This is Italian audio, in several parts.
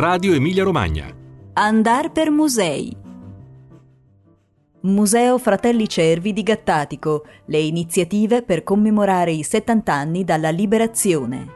Radio Emilia Romagna. Andar per musei. Museo Fratelli Cervi di Gattatico. Le iniziative per commemorare i 70 anni dalla liberazione.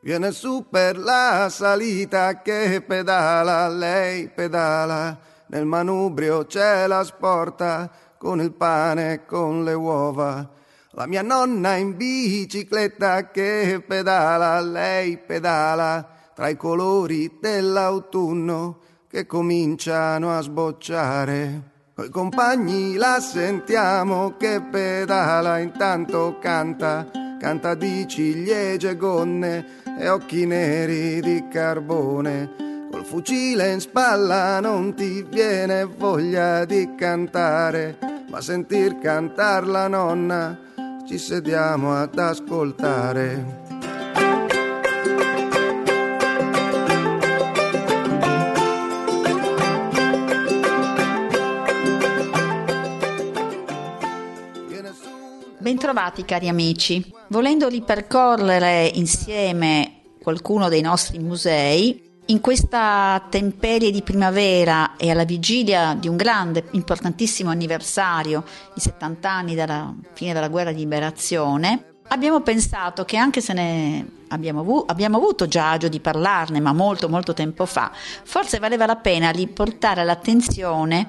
Viene su per la salita che pedala, lei pedala, nel manubrio c'è la sporta con il pane e con le uova. La mia nonna in bicicletta che pedala, lei pedala tra i colori dell'autunno che cominciano a sbocciare. Coi compagni la sentiamo che pedala, intanto canta, canta di ciliegie gonne e occhi neri di carbone. Col fucile in spalla non ti viene voglia di cantare, ma sentir cantar la nonna ci sediamo ad ascoltare. Bentrovati cari amici. Volendo ripercorrere insieme qualcuno dei nostri musei, in questa temperie di primavera e alla vigilia di un grande, importantissimo anniversario, i 70 anni dalla fine della guerra di liberazione, abbiamo pensato che anche se ne abbiamo, avu- abbiamo avuto già agio di parlarne, ma molto molto tempo fa, forse valeva la pena riportare l'attenzione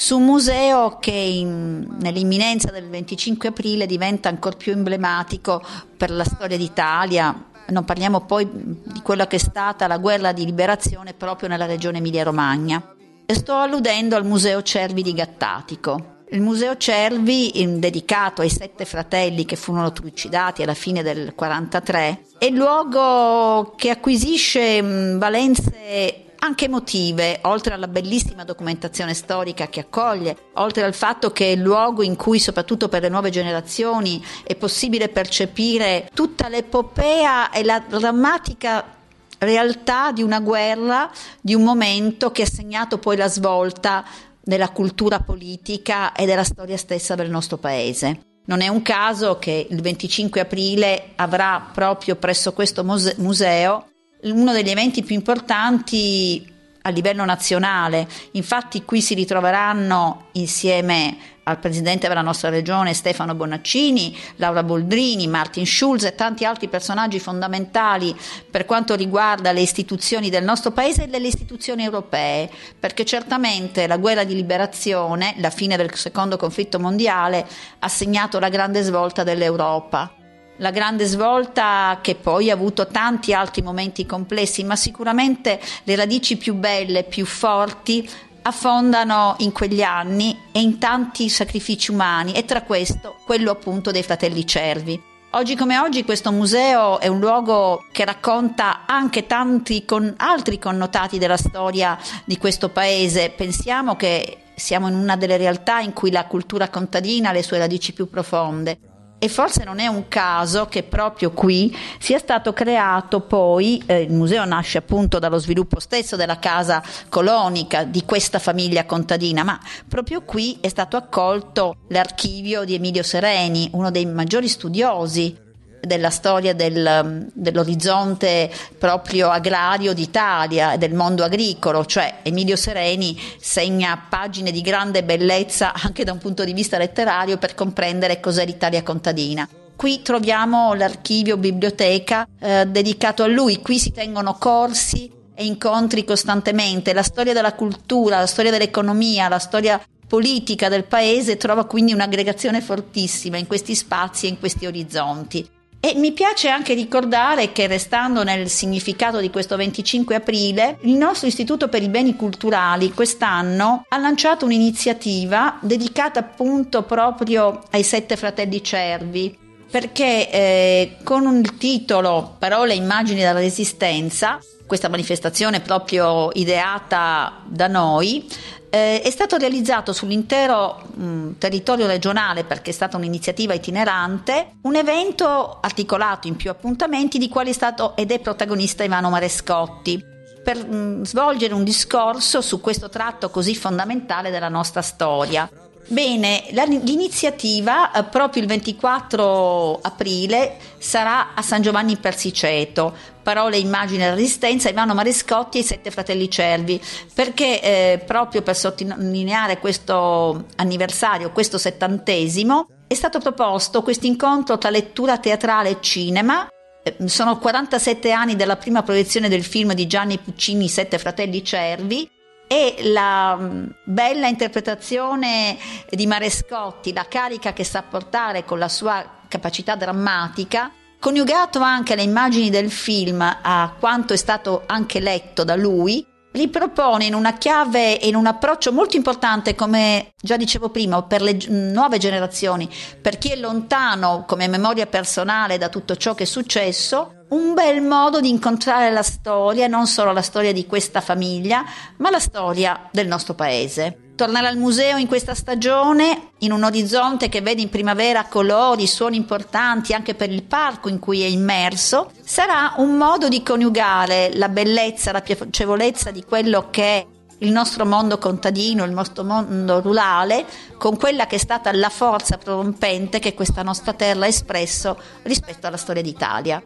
su un museo che in, nell'imminenza del 25 aprile diventa ancora più emblematico per la storia d'Italia, non parliamo poi di quella che è stata la guerra di liberazione proprio nella regione Emilia-Romagna. Sto alludendo al Museo Cervi di Gattatico. Il Museo Cervi, dedicato ai sette fratelli che furono trucidati alla fine del 43, è il luogo che acquisisce valenze anche emotive, oltre alla bellissima documentazione storica che accoglie, oltre al fatto che è il luogo in cui, soprattutto per le nuove generazioni, è possibile percepire tutta l'epopea e la drammatica realtà di una guerra, di un momento che ha segnato poi la svolta della cultura politica e della storia stessa del nostro paese. Non è un caso che il 25 aprile avrà proprio presso questo muse- museo uno degli eventi più importanti a livello nazionale. Infatti qui si ritroveranno insieme al presidente della nostra regione Stefano Bonaccini, Laura Boldrini, Martin Schulz e tanti altri personaggi fondamentali per quanto riguarda le istituzioni del nostro paese e delle istituzioni europee, perché certamente la guerra di liberazione, la fine del secondo conflitto mondiale, ha segnato la grande svolta dell'Europa la grande svolta che poi ha avuto tanti altri momenti complessi, ma sicuramente le radici più belle, più forti affondano in quegli anni e in tanti sacrifici umani e tra questo quello appunto dei fratelli Cervi. Oggi come oggi questo museo è un luogo che racconta anche tanti con altri connotati della storia di questo paese. Pensiamo che siamo in una delle realtà in cui la cultura contadina ha le sue radici più profonde. E forse non è un caso che proprio qui sia stato creato poi, eh, il museo nasce appunto dallo sviluppo stesso della casa colonica di questa famiglia contadina, ma proprio qui è stato accolto l'archivio di Emilio Sereni, uno dei maggiori studiosi della storia del, dell'orizzonte proprio agrario d'Italia e del mondo agricolo, cioè Emilio Sereni segna pagine di grande bellezza anche da un punto di vista letterario per comprendere cos'è l'Italia contadina. Qui troviamo l'archivio biblioteca eh, dedicato a lui, qui si tengono corsi e incontri costantemente, la storia della cultura, la storia dell'economia, la storia politica del paese trova quindi un'aggregazione fortissima in questi spazi e in questi orizzonti. E mi piace anche ricordare che, restando nel significato di questo 25 aprile, il nostro Istituto per i Beni Culturali quest'anno ha lanciato un'iniziativa dedicata appunto proprio ai sette fratelli cervi, perché eh, con il titolo Parole e immagini della resistenza, questa manifestazione proprio ideata da noi, eh, è stato realizzato sull'intero mh, territorio regionale perché è stata un'iniziativa itinerante, un evento articolato in più appuntamenti di quali è stato ed è protagonista Ivano Marescotti per mh, svolgere un discorso su questo tratto così fondamentale della nostra storia. Bene, l'iniziativa eh, proprio il 24 aprile sarà a San Giovanni Persiceto, parole, immagini e resistenza, Ivano Marescotti e i sette fratelli cervi, perché eh, proprio per sottolineare questo anniversario, questo settantesimo, è stato proposto questo incontro tra lettura teatrale e cinema. Eh, sono 47 anni dalla prima proiezione del film di Gianni Puccini, Sette fratelli cervi, e la mm, bella interpretazione di Marescotti, la carica che sa portare con la sua capacità drammatica, coniugato anche alle immagini del film a quanto è stato anche letto da lui, li propone in una chiave e in un approccio molto importante, come già dicevo prima, per le nuove generazioni, per chi è lontano come memoria personale da tutto ciò che è successo, un bel modo di incontrare la storia, non solo la storia di questa famiglia, ma la storia del nostro paese. Tornare al museo in questa stagione, in un orizzonte che vede in primavera colori, suoni importanti anche per il parco in cui è immerso, sarà un modo di coniugare la bellezza, la piacevolezza di quello che è il nostro mondo contadino, il nostro mondo rurale, con quella che è stata la forza prorompente che questa nostra terra ha espresso rispetto alla storia d'Italia.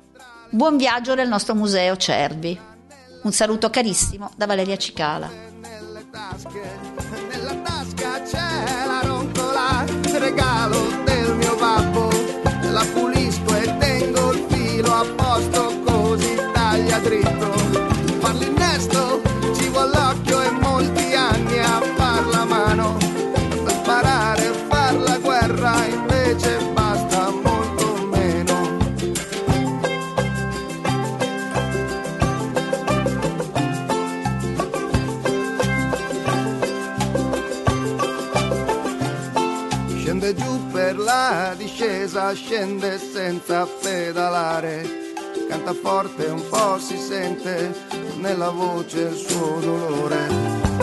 Buon viaggio nel nostro museo Cervi. Un saluto carissimo da Valeria Cicala. La discesa scende senza pedalare. Canta forte, un po' si sente nella voce il suo dolore.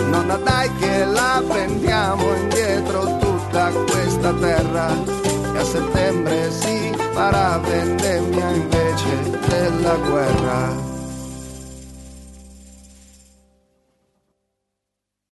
Nonna dai che la prendiamo indietro tutta questa terra. Che a settembre si farà vendemmia invece della guerra.